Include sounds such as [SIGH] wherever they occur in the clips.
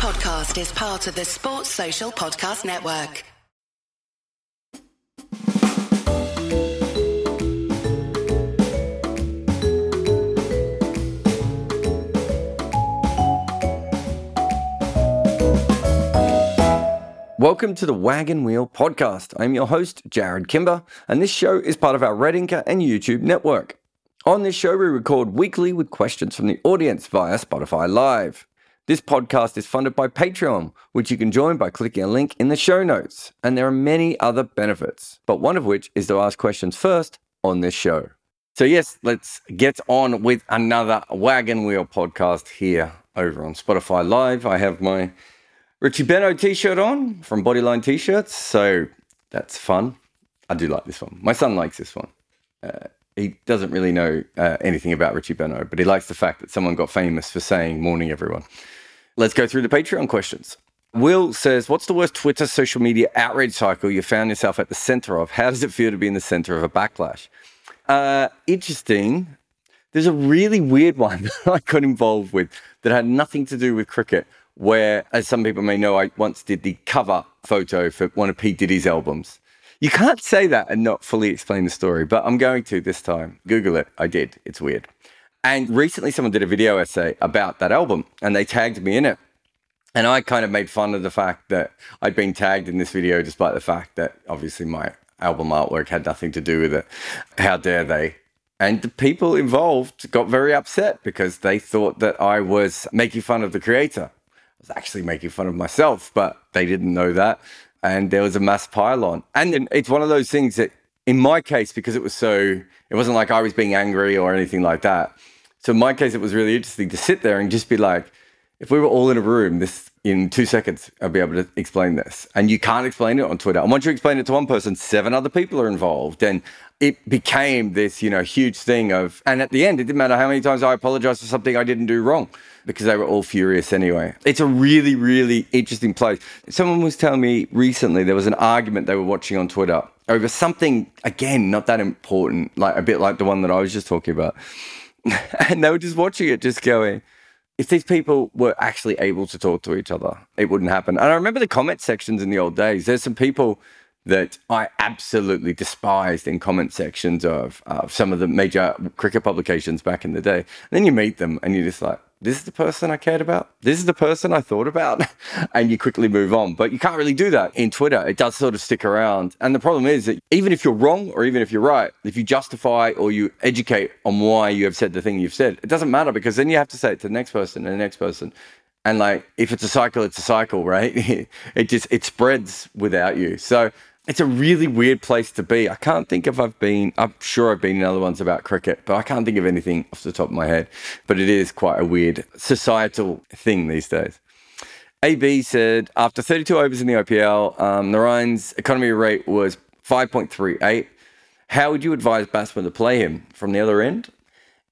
podcast is part of the Sports Social Podcast Network. Welcome to the Wagon Wheel Podcast. I'm your host, Jarrod Kimber, and this show is part of our Red Inker and YouTube network. On this show, we record weekly with questions from the audience via Spotify Live. This podcast is funded by Patreon, which you can join by clicking a link in the show notes. And there are many other benefits, but one of which is to ask questions first on this show. So, yes, let's get on with another Wagon Wheel podcast here over on Spotify Live. I have my Richie Benaud t shirt on from Bodyline T shirts. So that's fun. I do like this one. My son likes this one. Uh, he doesn't really know uh, anything about Richie Benaud, but he likes the fact that someone got famous for saying morning, everyone. Let's go through the Patreon questions. Will says, What's the worst Twitter social media outrage cycle you found yourself at the center of? How does it feel to be in the center of a backlash? Uh, interesting. There's a really weird one [LAUGHS] that I got involved with that had nothing to do with cricket where, as some people may know, I once did the cover photo for one of P. Diddy's albums. You can't say that and not fully explain the story, but I'm going to this time. Google it. I did. It's weird. And recently, someone did a video essay about that album and they tagged me in it. And I kind of made fun of the fact that I'd been tagged in this video, despite the fact that obviously my album artwork had nothing to do with it. How dare they? And the people involved got very upset because they thought that I was making fun of the creator I was actually making fun of myself, but they didn't know that. And there was a mass pylon. And it's one of those things that, in my case, because it was so, it wasn't like I was being angry or anything like that. So in my case, it was really interesting to sit there and just be like, if we were all in a room, this in two seconds, I'll be able to explain this. And you can't explain it on Twitter. And once you explain it to one person, seven other people are involved. And it became this, you know, huge thing of, and at the end, it didn't matter how many times I apologized for something I didn't do wrong because they were all furious anyway. It's a really, really interesting place. Someone was telling me recently there was an argument they were watching on Twitter over something, again, not that important, like a bit like the one that I was just talking about. [LAUGHS] and they were just watching it, just going, if these people were actually able to talk to each other, it wouldn't happen. And I remember the comment sections in the old days. There's some people that I absolutely despised in comment sections of, some of the major cricket publications back in the day. And then you meet them and you're just like, this is the person I cared about. This is the person I thought about. [LAUGHS] and you quickly move on. But you can't really do that in Twitter. It does sort of stick around. And the problem is that even if you're wrong or even if you're right, if you justify or you educate on why you have said the thing you've said, it doesn't matter because then you have to say it to the next person and the next person. And like if it's a cycle, it's a cycle, right? [LAUGHS] it just it spreads without you. So it's a really weird place to be. I can't think if I've been, I'm sure I've been in other ones about cricket, but I can't think of anything off the top of my head. But it is quite a weird societal thing these days. AB said after 32 overs in the IPL, um, Narine's economy rate was 5.38. How would you advise batsmen to play him from the other end?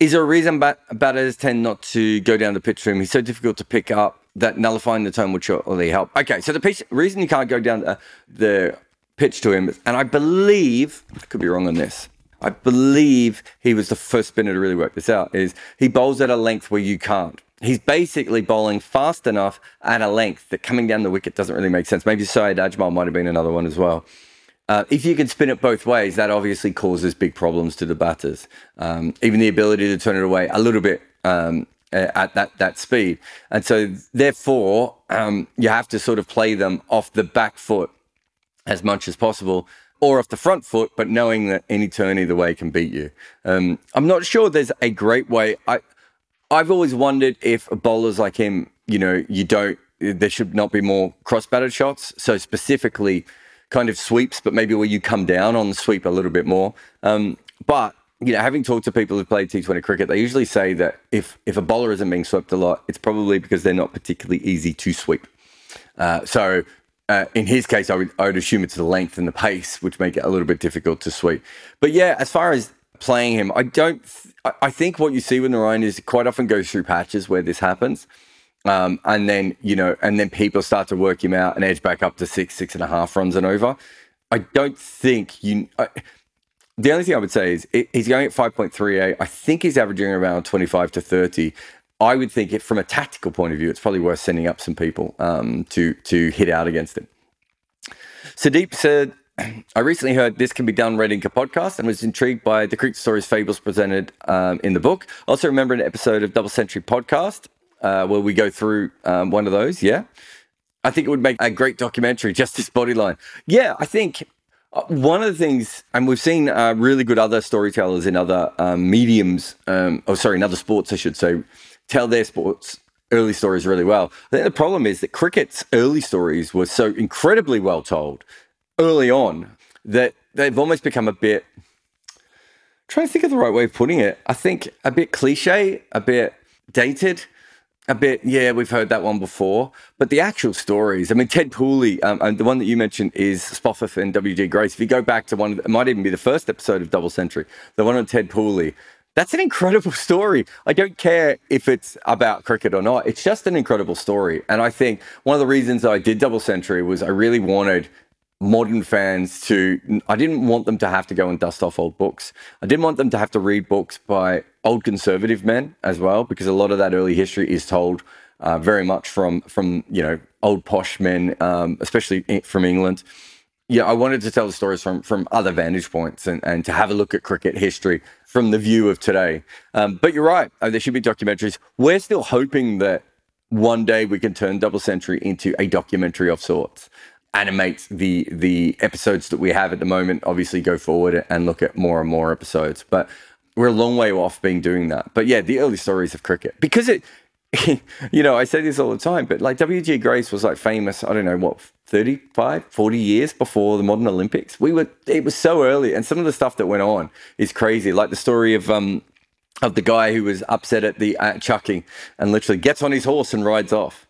Is there a reason bat- batters tend not to go down the pitch to him? He's so difficult to pick up that nullifying the tone would surely help. Okay, so the piece, reason you can't go down the, the pitch to him, and I believe I could be wrong on this. I believe he was the first spinner to really work this out. Is he bowls at a length where you can't? He's basically bowling fast enough at a length that coming down the wicket doesn't really make sense. Maybe Saeed Ajmal might have been another one as well. Uh, if you can spin it both ways, that obviously causes big problems to the batters. Um, even the ability to turn it away a little bit um, at that that speed, and so therefore um, you have to sort of play them off the back foot as much as possible or off the front foot, but knowing that any turn either way can beat you. Um, I'm not sure there's a great way. I I've always wondered if bowlers like him, you know, you don't there should not be more cross batted shots. So specifically, kind of sweeps, but maybe where you come down on the sweep a little bit more. Um, but you know, having talked to people who've played T20 cricket, they usually say that if if a bowler isn't being swept a lot, it's probably because they're not particularly easy to sweep. Uh, so uh, in his case, I would, I would assume it's the length and the pace, which make it a little bit difficult to sweep. But yeah, as far as playing him, I don't. Th- I think what you see with Narine is quite often goes through patches where this happens, um, and then you know, and then people start to work him out and edge back up to six, six and a half runs and over. I don't think you. I, the only thing I would say is it, he's going at 5.38. I think he's averaging around 25 to 30. I would think it from a tactical point of view, it's probably worth sending up some people um, to to hit out against him. Sadeep said, I recently heard This Can Be Done Red Inker podcast and was intrigued by the cricket stories fables presented um, in the book. I also remember an episode of Double Century podcast uh, where we go through um, one of those. Yeah. I think it would make a great documentary, just this bodyline. Yeah, I think uh, one of the things, and we've seen uh, really good other storytellers in other um, mediums, um, oh, sorry, in other sports, I should say, tell their sports early stories really well. I think the problem is that cricket's early stories were so incredibly well told early on that they've almost become a bit. trying to think of the right way of putting it. I think a bit cliche, a bit dated a bit, yeah, we've heard that one before. But the actual stories, I mean, Ted Pooley, um, and the one that you mentioned is Spofforth and W.G. Grace. If you go back to one, it might even be the first episode of Double Century, the one on Ted Pooley. That's an incredible [LAUGHS] story. I don't care if it's about cricket or not. It's just an incredible story. And I think one of the reasons I did Double Century was I really wanted modern fans to I didn't want them to have to go and dust off old books. I didn't want them to have to read books by old conservative men as well, because a lot of that early history is told uh, very much from from you know old posh men, um, especially from England. Yeah, I wanted to tell the stories from from other vantage points and, and to have a look at cricket history from the view of today. Um, but you're right, uh, there should be documentaries. We're still hoping that one day we can turn Double Century into a documentary of sorts animate the the episodes that we have at the moment obviously go forward and look at more and more episodes but we're a long way off being doing that but yeah the early stories of cricket because it [LAUGHS] you know i say this all the time but like wg grace was like famous i don't know what 35 40 years before the modern olympics we were it was so early and some of the stuff that went on is crazy like the story of um of the guy who was upset at the uh, chucking and literally gets on his horse and rides off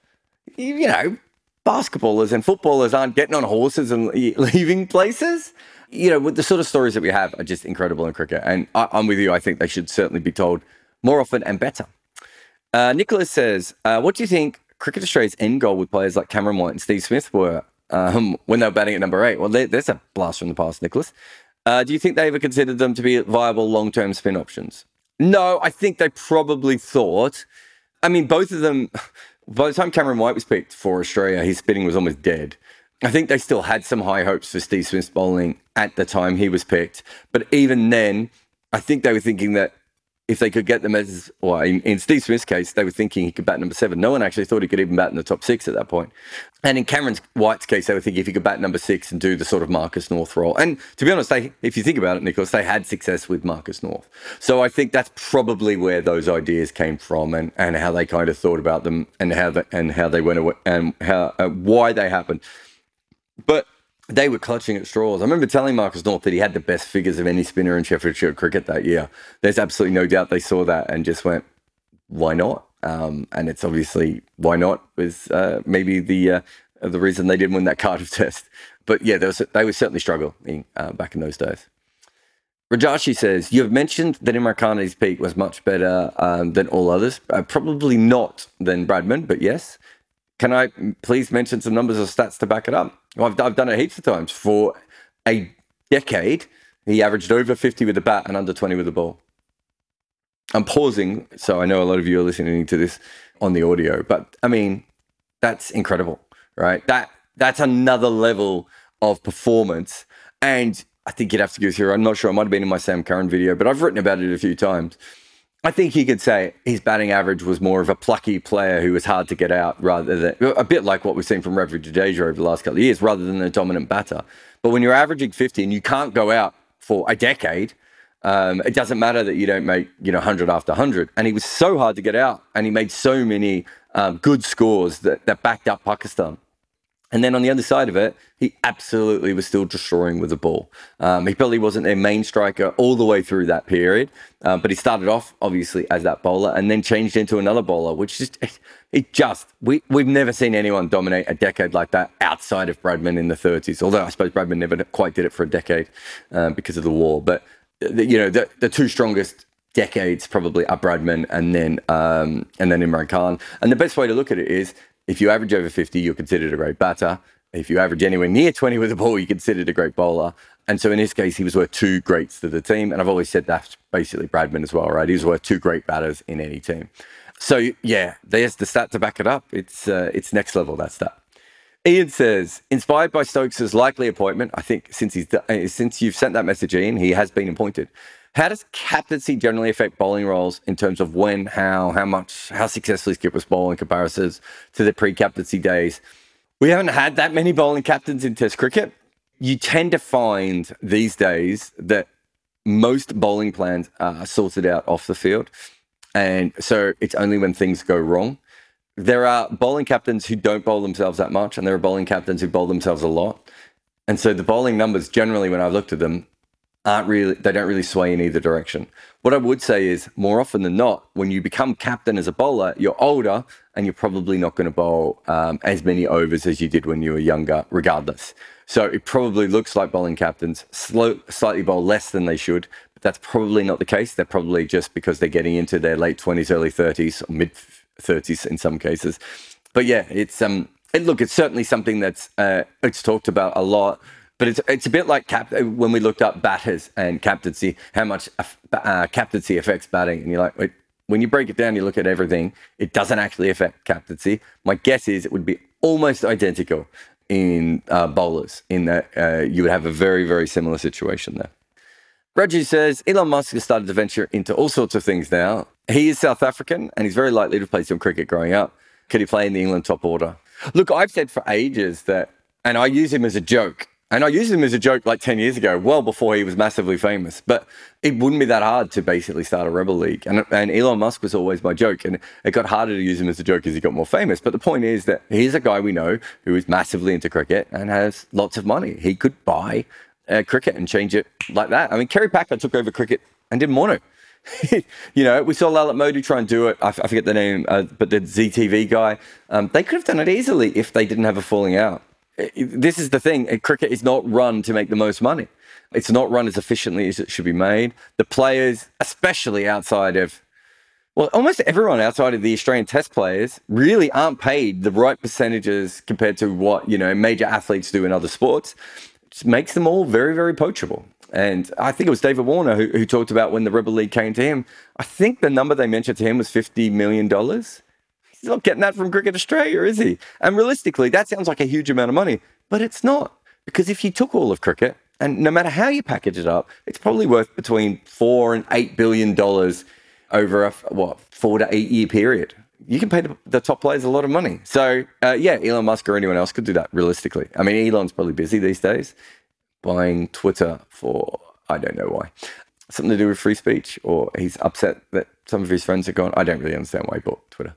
you know basketballers and footballers aren't getting on horses and [LAUGHS] leaving places. You know, the sort of stories that we have are just incredible in cricket. And I, am with you. I think they should certainly be told more often and better. Uh, Nicholas says, uh, What do you think Cricket Australia's end goal with players like Cameron White and Steve Smith were um, when they were batting at number eight? Well, there's a blast from the past, Nicholas. Uh, do you think they ever considered them to be viable long term spin options? No, I think they probably thought. I mean, both of them [SIGHS] by the time Cameron White was picked for Australia, his spinning was almost dead. I think they still had some high hopes for Steve Smith's bowling at the time he was picked. But even then, I think they were thinking that if they could get them as, well, in, in, Steve Smith's case, they were thinking he could bat number seven. No one actually thought he could even bat in the top six at that point. And in Cameron White's case, they were thinking if he could bat number six and do the sort of Marcus North role. And to be honest, they, if you think about it, Nicholas, they had success with Marcus North. So I think that's probably where those ideas came from and, and how they kind of thought about them and how the, and how they went away and how uh, why they happened. But they were clutching at straws. I remember telling Marcus North that he had the best figures of any spinner in Sheffield Shield cricket that year. There's absolutely no doubt they saw that and just went, why not? Um, and it's obviously why not was uh, maybe the uh, the reason they didn't win that [LAUGHS] Cardiff Test. But yeah, was, they were certainly struggling uh, back in those days. Rajashi says, You have mentioned that Imran Khan's peak was much better um, than all others. Uh, probably not than Bradman, but yes. Can I please mention some numbers or stats to back it up? I've, I've done it heaps of times. For a decade, he averaged over 50 with the bat and under 20 with the ball. I'm pausing, so I know a lot of you are listening to this on the audio, but I mean, that's incredible, right? That that's another level of performance. And I think you'd have to go through. I'm not sure. I might have been in my Sam Curran video, but I've written about it a few times. I think you could say his batting average was more of a plucky player who was hard to get out rather than a bit like what we've seen from Ravindra Jadeja over the last couple of years, rather than a dominant batter. But when you're averaging 50 and you can't go out for a decade, um, it doesn't matter that you don't make you know 100 after 100. And he was so hard to get out, and he made so many um, good scores that, that backed up Pakistan. And then on the other side of it, he absolutely was still destroying with the ball. Um, he probably wasn't their main striker all the way through that period, uh, but he started off obviously as that bowler and then changed into another bowler, which just [LAUGHS] it just we we've never seen anyone dominate a decade like that outside of Bradman in the 30s. Although I suppose Bradman never quite did it for a decade uh, because of the war, but the, you know the the two strongest decades probably are Bradman and then um, and then Imran Khan. And the best way to look at it is if you average over 50, you're considered a great batter. If you average anywhere near 20 with the ball, you're considered a great bowler. And so in his case, he was worth two greats to the team. And I've always said that's basically Bradman as well, right? He was worth two great batters in any team. So yeah, there's the stat to back it up. It's uh, it's next level that stat. Ian says, inspired by Stokes' likely appointment, I think since he's uh, since you've sent that message, Ian, he has been appointed. How does captaincy generally affect bowling roles in terms of when, how, how much, how successfully skippers bowl in comparisons to the pre-captaincy days? We haven't had that many bowling captains in Test cricket. You tend to find these days that most bowling plans are sorted out off the field. And so it's only when things go wrong. There are bowling captains who don't bowl themselves that much, and there are bowling captains who bowl themselves a lot. And so the bowling numbers, generally, when I've looked at them, aren't really, they don't really sway in either direction. What I would say is more often than not, when you become captain as a bowler, you're older and you're probably not going to bowl um, as many overs as you did when you were younger, regardless. So it probably looks like bowling captains slow, slightly bowl less than they should, but that's probably not the case. They're probably just because they're getting into their late 20s, early 30s, or mid 30s in some cases. But yeah, it's um, look, it's certainly something that's uh, it's talked about a lot. But it's it's a bit like cap- when we looked up batters and captaincy, how much uh, captaincy affects batting, and you're like, wait, when you break it down, you look at everything. It doesn't actually affect captaincy. My guess is it would be almost identical in uh, bowlers, in that uh, you would have a very very similar situation there. Reggie says Elon Musk has started to venture into all sorts of things now. He is South African and he's very likely to play some cricket growing up. Could he play in the England top order? Look, I've said for ages that, and I use him as a joke. And I used him as a joke like 10 years ago, well before he was massively famous. But it wouldn't be that hard to basically start a rebel league. And, and Elon Musk was always my joke. And it got harder to use him as a joke as he got more famous. But the point is that he's a guy we know who is massively into cricket and has lots of money. He could buy uh, cricket and change it like that. I mean, Kerry Packer took over cricket and didn't want to. [LAUGHS] you know, we saw Lalit Modi try and do it. I, f- I forget the name, uh, but the Zee TV guy, um, they could have done it easily if they didn't have a falling out. This is the thing: cricket is not run to make the most money. It's not run as efficiently as it should be made. The players, especially outside of, well, almost everyone outside of the Australian Test players, really aren't paid the right percentages compared to what you know major athletes do in other sports It makes them all very, very poachable. And I think it was David Warner who, who talked about when the Rebel League came to him. I think the number they mentioned to him was $50 million. He's not getting that from Cricket Australia, is he? And realistically, that sounds like a huge amount of money, but it's not. Because if you took all of cricket, and no matter how you package it up, it's probably worth between four and eight billion dollars over a what four to eight year period. You can pay the, the top players a lot of money. So uh, yeah, Elon Musk or anyone else could do that realistically. I mean, Elon's probably busy these days buying Twitter for I don't know why. Something to do with free speech, or he's upset that some of his friends are gone. I don't really understand why he bought Twitter.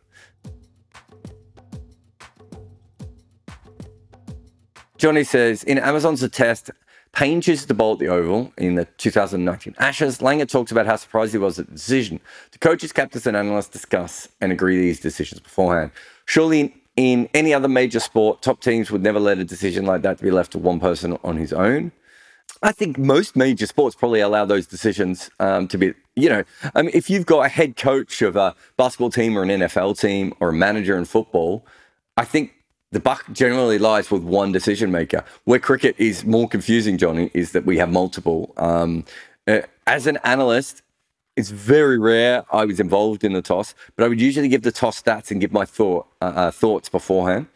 Johnny says in Amazon's test, Paine chooses to bowl at the Oval in the 2019 Ashes. Langer talks about how surprised he was at the decision. The coaches, captains, and analysts discuss and agree these decisions beforehand. Surely in any other major sport, top teams would never let a decision like that to be left to one person on his own. I think most major sports probably allow those decisions um, to be, you know, I mean, if you've got a head coach of a basketball team or an NFL team or a manager in football, I think the buck generally lies with one decision maker. Where cricket is more confusing, Johnny, is that we have multiple. Um, uh, as an analyst, it's very rare I was involved in the toss, but I would usually give the toss stats and give my thought uh, uh, thoughts beforehand.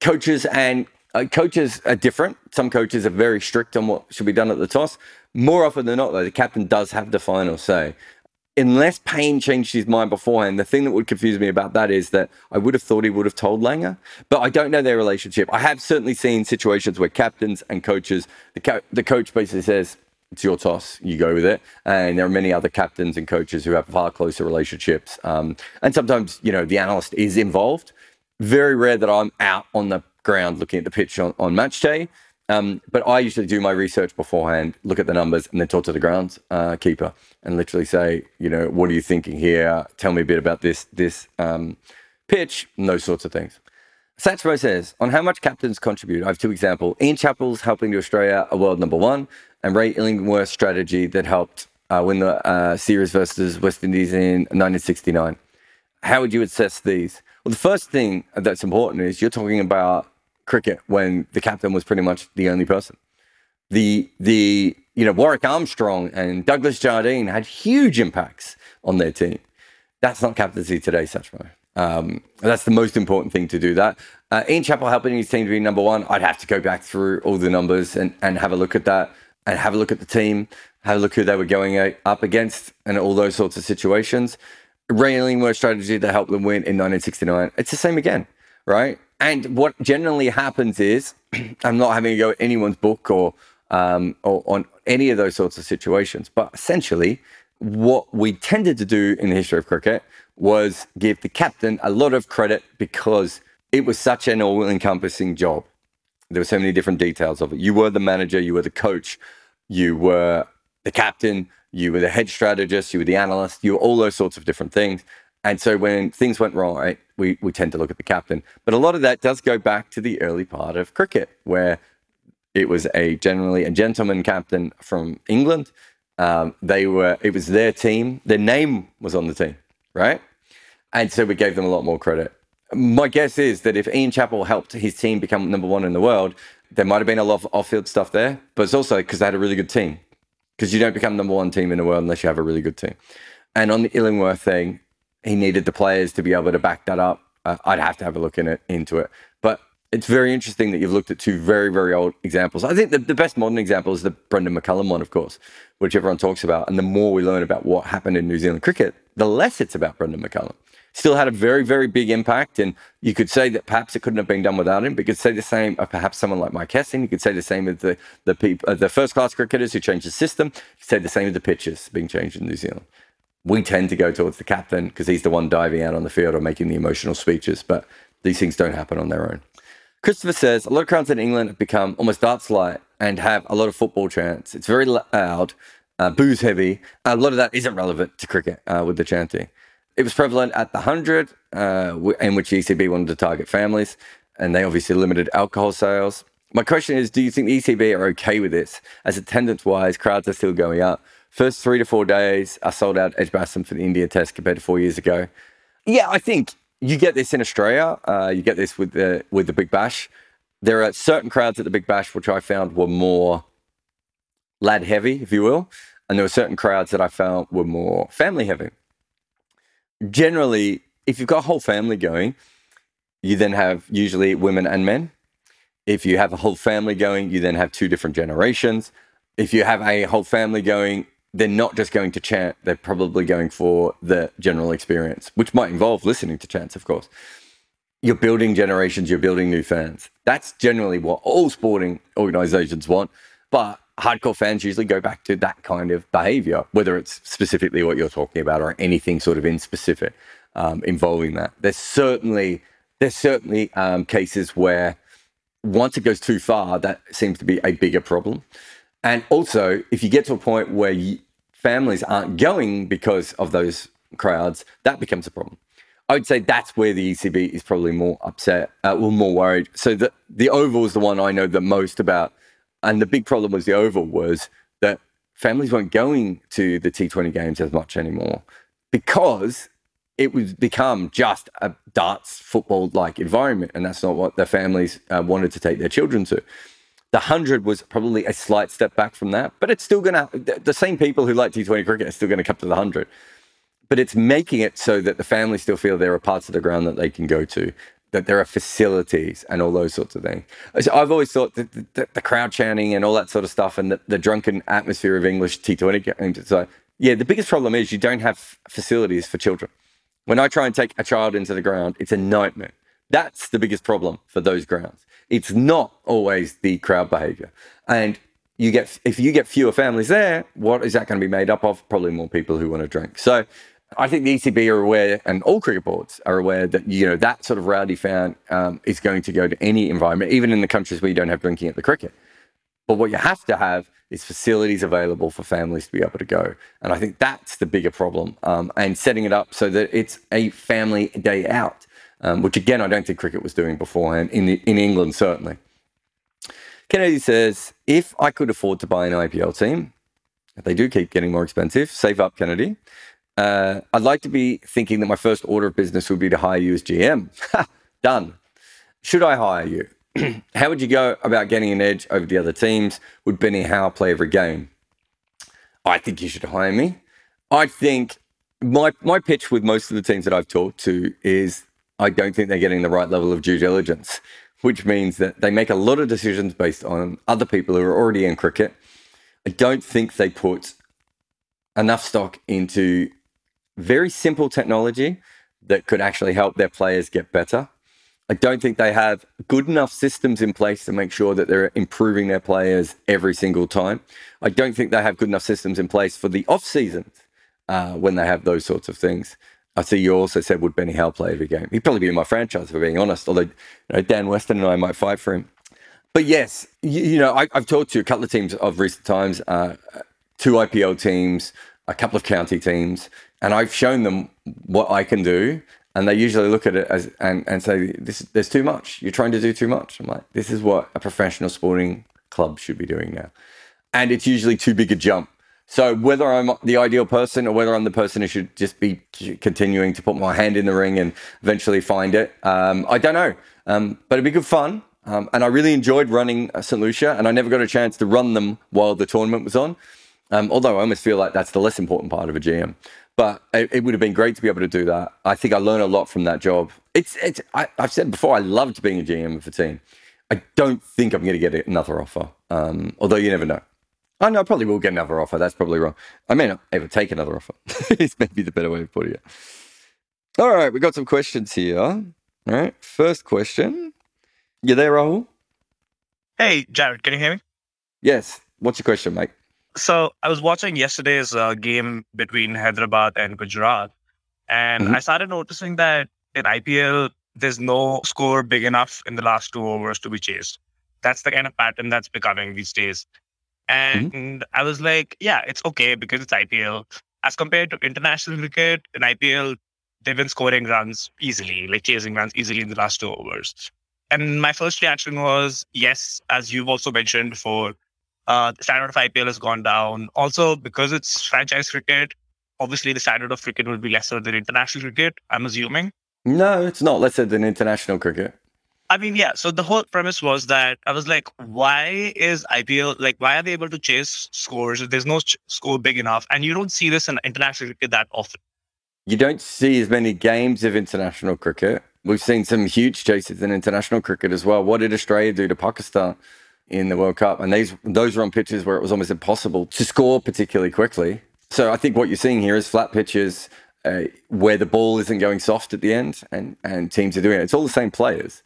Coaches and uh, coaches are different. Some coaches are very strict on what should be done at the toss. More often than not, though, the captain does have the final say. Unless Paine changed his mind beforehand, the thing that would confuse me about that is that I would have thought he would have told Langer, but I don't know their relationship. I have certainly seen situations where captains and coaches, the, co- the coach basically says, it's your toss, you go with it. And there are many other captains and coaches who have far closer relationships. Um, and sometimes, you know, the analyst is involved. Very rare that I'm out on the ground looking at the pitch on, on match day. Um, but I usually do my research beforehand, look at the numbers, and then talk to the grounds uh, keeper and literally say, you know, what are you thinking here? Tell me a bit about this this um, pitch, and those sorts of things. Satchmo says, on how much captains contribute, I have two examples. Ian Chappell's helping to Australia a world number one, and Ray Illingworth's strategy that helped uh, win the uh, series versus West Indies in 1969. How would you assess these? Well, the first thing that's important is you're talking about cricket when the captain was pretty much the only person. The the you know Warwick Armstrong and Douglas Jardine had huge impacts on their team. That's not captaincy today, Satchmo. Um, that's the most important thing to do that. Uh, Ian Chappell helping his team to be number one. I'd have to go back through all the numbers and, and have a look at that and have a look at the team, have a look who they were going up against and all those sorts of situations. Ray Illingworth strategy to help them win in 1969. It's the same again, right? And what generally happens is, [CLEARS THROAT] I'm not having to go at anyone's book or, um, or on any of those sorts of situations, but essentially, what we tended to do in the history of cricket was give the captain a lot of credit because it was such an all encompassing job. There were so many different details of it. You were the manager, you were the coach, you were the captain, you were the head strategist, you were the analyst, you were all those sorts of different things. And so when things went wrong, right, we, we tend to look at the captain. But a lot of that does go back to the early part of cricket, where it was a generally a gentleman captain from England. Um, they were it was their team. Their name was on the team, right? And so we gave them a lot more credit. My guess is that if Ian Chappell helped his team become number one in the world, there might have been a lot of off-field stuff there, but it's also because they had a really good team. Because you don't become number one team in the world unless you have a really good team. And on the Illingworth thing, he needed the players to be able to back that up. Uh, I'd have to have a look in it into it. But it's very interesting that you've looked at two very, very old examples. I think the, the best modern example is the Brendon McCullum one, of course, which everyone talks about. And the more we learn about what happened in New Zealand cricket, the less it's about Brendon McCullum still had a very, very big impact. And you could say that perhaps it couldn't have been done without him. But you could say the same of perhaps someone like Mike Hesson. You could say the same of the the people, uh, the first class cricketers who changed the system. You could say the same of the pitches being changed in New Zealand. We tend to go towards the captain because he's the one diving out on the field or making the emotional speeches. But these things don't happen on their own. Christopher says a lot of crowds in England have become almost darts light and have a lot of football chants. It's very loud, uh, booze heavy. A lot of that isn't relevant to cricket uh, with the chanting. It was prevalent at the 100, uh, in which ECB wanted to target families, and they obviously limited alcohol sales. My question is Do you think the ECB are okay with this? As attendance wise, crowds are still going up. First three to four days are sold out Edgbaston for the India test compared to four years ago. Yeah, I think you get this in Australia. Uh, you get this with the with the Big Bash. There are certain crowds at the Big Bash which I found were more lad heavy, if you will, and there were certain crowds that I found were more family heavy generally, if you've got a whole family going, you then have usually women and men. If you have a whole family going, you then have two different generations. If you have a whole family going, they're not just going to chant, they're probably going for the general experience, which might involve listening to chants, of course. You're building generations, you're building new fans. That's generally what all sporting organizations want. But hardcore fans usually go back to that kind of behavior, whether it's specifically what you're talking about or anything sort of in specific um, involving that. There's certainly there's certainly um, cases where once it goes too far, that seems to be a bigger problem. And also, if you get to a point where you, families aren't going because of those crowds, that becomes a problem. I would say that's where the ECB is probably more upset, uh, or more worried. So the the Oval is the one I know the most about and the big problem was the Oval was that families weren't going to the T20 games as much anymore because it was become just a darts football like environment. And that's not what the families uh, wanted to take their children to. The 100 was probably a slight step back from that, but it's still going to, the same people who like T20 cricket are still going to come to the 100 but it's making it so that the families still feel there are parts of the ground that they can go to that there are facilities and all those sorts of things. So I've always thought that the, the, crowd chanting and all that sort of stuff and the, the drunken atmosphere of English T20 games. So, yeah, the biggest problem is you don't have facilities for children. When I try and take a child into the ground, it's a nightmare. That's the biggest problem for those grounds. It's not always the crowd behavior. And you get if you get fewer families there, what is that going to be made up of? Probably more people who want to drink. So I think the ECB are aware, and all cricket boards are aware that you know that sort of rowdy fan um, is going to go to any environment, even in the countries where you don't have drinking at the cricket. But what you have to have is facilities available for families to be able to go, and I think that's the bigger problem. Um, and setting it up so that it's a family day out, um, which again I don't think cricket was doing beforehand in the, in England certainly. Kennedy says, if I could afford to buy an IPL team, they do keep getting more expensive. Save up, Kennedy. Uh, I'd like to be thinking that my first order of business would be to hire you as GM. [LAUGHS] Done. Should I hire you? [CLEARS THROAT] How would you go about getting an edge over the other teams? Would Benny Howell play every game? I think you should hire me. I think my my pitch with most of the teams that I've talked to is I don't think they're getting the right level of due diligence, which means that they make a lot of decisions based on other people who are already in cricket. I don't think they put enough stock into very simple technology that could actually help their players get better. I don't think they have good enough systems in place to make sure that they're improving their players every single time. I don't think they have good enough systems in place for the off seasons uh, when they have those sorts of things. I see you also said, would Benny Howell play every game? He'd probably be in my franchise, for being honest, although you know, Dan Weston and I might fight for him. But yes, you, you know, I, have talked to a couple of teams of recent times, uh, two IPL teams, a couple of county teams, and I've shown them what I can do. And they usually look at it as and, and say, this, there's too much. You're trying to do too much. I'm like, this is what a professional sporting club should be doing now. And it's usually too big a jump so whether I'm the ideal person or whether I'm the person who should just be continuing to put my hand in the ring and eventually find it, um, I don't know. Um, but it'd be good fun. Um, and I really enjoyed running St. Lucia, and I never got a chance to run them while the tournament was on. Um, although I almost feel like that's the less important part of a GM. But it, it, would have been great to be able to do that. I think I learned a lot from that job. It's, it's I, have said before, I loved being a GM of a team. I don't think I'm going to get another offer, um, although you never know. Oh, no, I probably will get another offer. That's probably wrong. I may not ever take another offer. [LAUGHS] it's maybe the better way of putting it. All right, we got some questions here. All right, first question. You there, Rahul? Hey, Jarrod, can you hear me? Yes. What's your question, mate? So I was watching yesterday's uh, game between Hyderabad and Gujarat, and mm-hmm. I started noticing that in IPL, there's no score big enough in the last two overs to be chased. That's the kind of pattern that's becoming these days. Mm-hmm. And mm-hmm. I was like, yeah, it's okay because it's IPL. As compared to international cricket, in IPL, they've been scoring runs easily, like chasing runs easily in the last two overs. And my first reaction was, yes, as you've also mentioned before, uh, the standard of IPL has gone down. Also, because it's franchise cricket, obviously the standard of cricket will be lesser than international cricket, I'm assuming. No, it's not lesser than international cricket. I mean, yeah. So the whole premise was that I was like, why is IPL like? Why are they able to chase scores if there's no ch- score big enough? And you don't see this in international cricket that often. You don't see as many games of international cricket. We've seen some huge chases in international cricket as well. What did Australia do to Pakistan in the World Cup? And these those were on pitches where it was almost impossible to score particularly quickly. So I think what you're seeing here is flat pitches uh, where the ball isn't going soft at the end, and and teams are doing it. It's all the same players.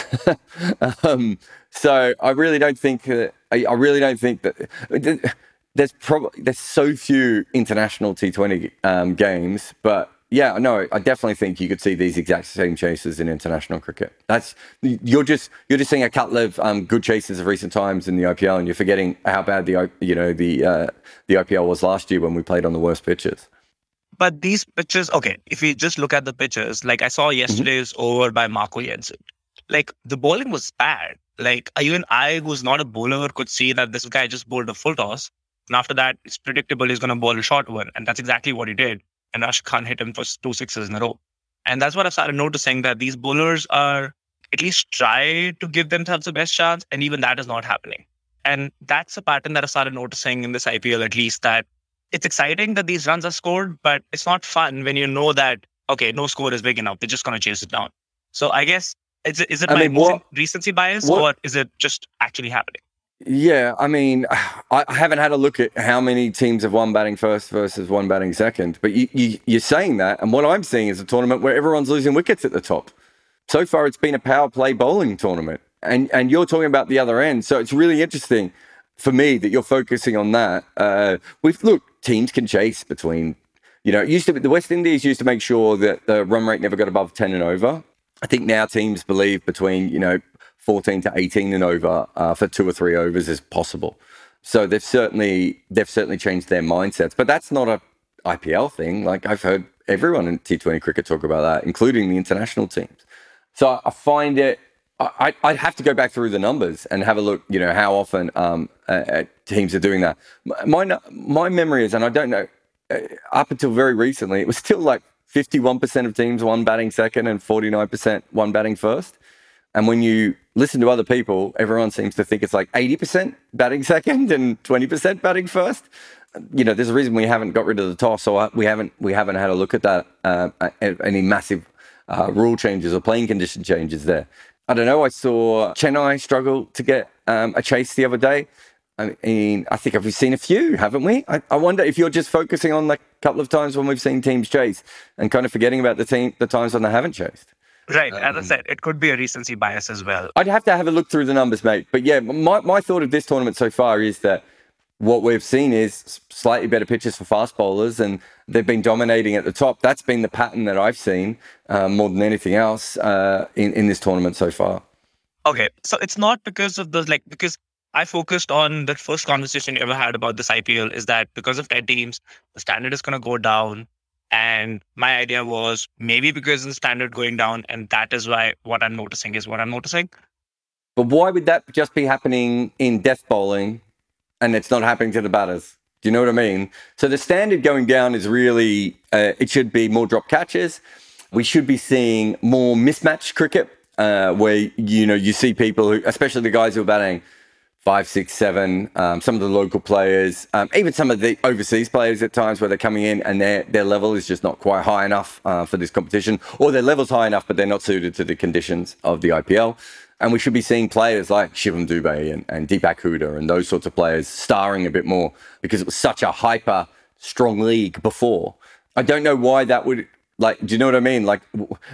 [LAUGHS] um, so I really don't think that I, I, really don't think that there's probably there's so few international T20 um, games, but yeah, no, I definitely think you could see these exact same chases in international cricket. That's you're just you're just seeing a couple of um, good chases of recent times in the IPL, and you're forgetting how bad the you know the uh, the IPL was last year when we played on the worst pitches. But these pitches, okay, if we just look at the pitches, like I saw mm-hmm. yesterday's mm-hmm. over by Marco Jansen, like the bowling was bad. Like even I, who's not a bowler, could see that this guy just bowled a full toss. And after that, it's predictable he's going to bowl a short one. And that's exactly what he did. And Rashid Khan hit him for two sixes in a row. And that's what I've started noticing that these bowlers are at least try to give themselves the best chance. And even that is not happening. And that's a pattern that I started noticing in this IPL, at least that it's exciting that these runs are scored, but it's not fun when you know that, okay, no score is big enough. They're just going to chase it down. So I guess is it, is it I my mean, what, recency bias what, or is it just actually happening? Yeah, I mean, [SIGHS] I haven't had a look at how many teams have won batting first versus one batting second, but you, you, you're saying that, and what I'm seeing is a tournament where everyone's losing wickets at the top. So far, it's been a power play bowling tournament, and and you're talking about the other end. So it's really interesting for me that you're focusing on that. Uh, we've look, teams can chase between. You know, it used to be the West Indies used to make sure that the run rate never got above ten and over I think now teams believe between you know 14 to 18 and over uh, for two or three overs is possible. So they've certainly they've certainly changed their mindsets, but that's not a IPL thing. Like I've heard everyone in T20 cricket talk about that, including the international teams. So I find it. I, would have to go back through the numbers and have a look. You know how often um, uh, teams are doing that. My my memory is, and I don't know, uh, up until very recently, it was still like 51% of teams one batting second and 49% one batting first. And when you listen to other people, everyone seems to think it's like 80% batting second and 20% batting first. you know, there's a reason we haven't got rid of the toss, or we haven't we haven't had a look at that uh, any massive uh, rule changes or playing condition changes there. I don't know. I saw Chennai struggle to get um, a chase the other day. I mean, I think we've seen a few, haven't we? I, I, wonder if you're just focusing on the couple of times when we've seen teams chase and kind of forgetting about the team, the times when they haven't chased. Right. As I um, said, it could be a recency bias as well. I'd have to have a look through the numbers, mate. But yeah, my, my thought of this tournament so far is that what we've seen is slightly better pitches for fast bowlers, and they've been dominating at the top. That's been the pattern that I've seen uh, more than anything else uh, in in this tournament so far. Okay, so it's not because of the like because I focused on the first conversation you ever had about this IPL is that because of 10 teams, the standard is going to go down. And my idea was maybe because of the standard going down, and that is why what I'm noticing is what I'm noticing. But why would that just be happening in death bowling and it's not happening to the batters? Do you know what I mean? So the standard going down is really, uh, it should be more drop catches. We should be seeing more mismatched cricket uh, where, you know, you see people who, especially the guys who are batting five, six, seven. Um, some of the local players, um, even some of the overseas players at times where they're coming in and their their level is just not quite high enough uh, for this competition, or their level's high enough but they're not suited to the conditions of the IPL. And we should be seeing players like Shivam Dube and, and Deepak Hooda and those sorts of players starring a bit more because it was such a hyper strong league before. I don't know why that would like, do you know what I mean? Like,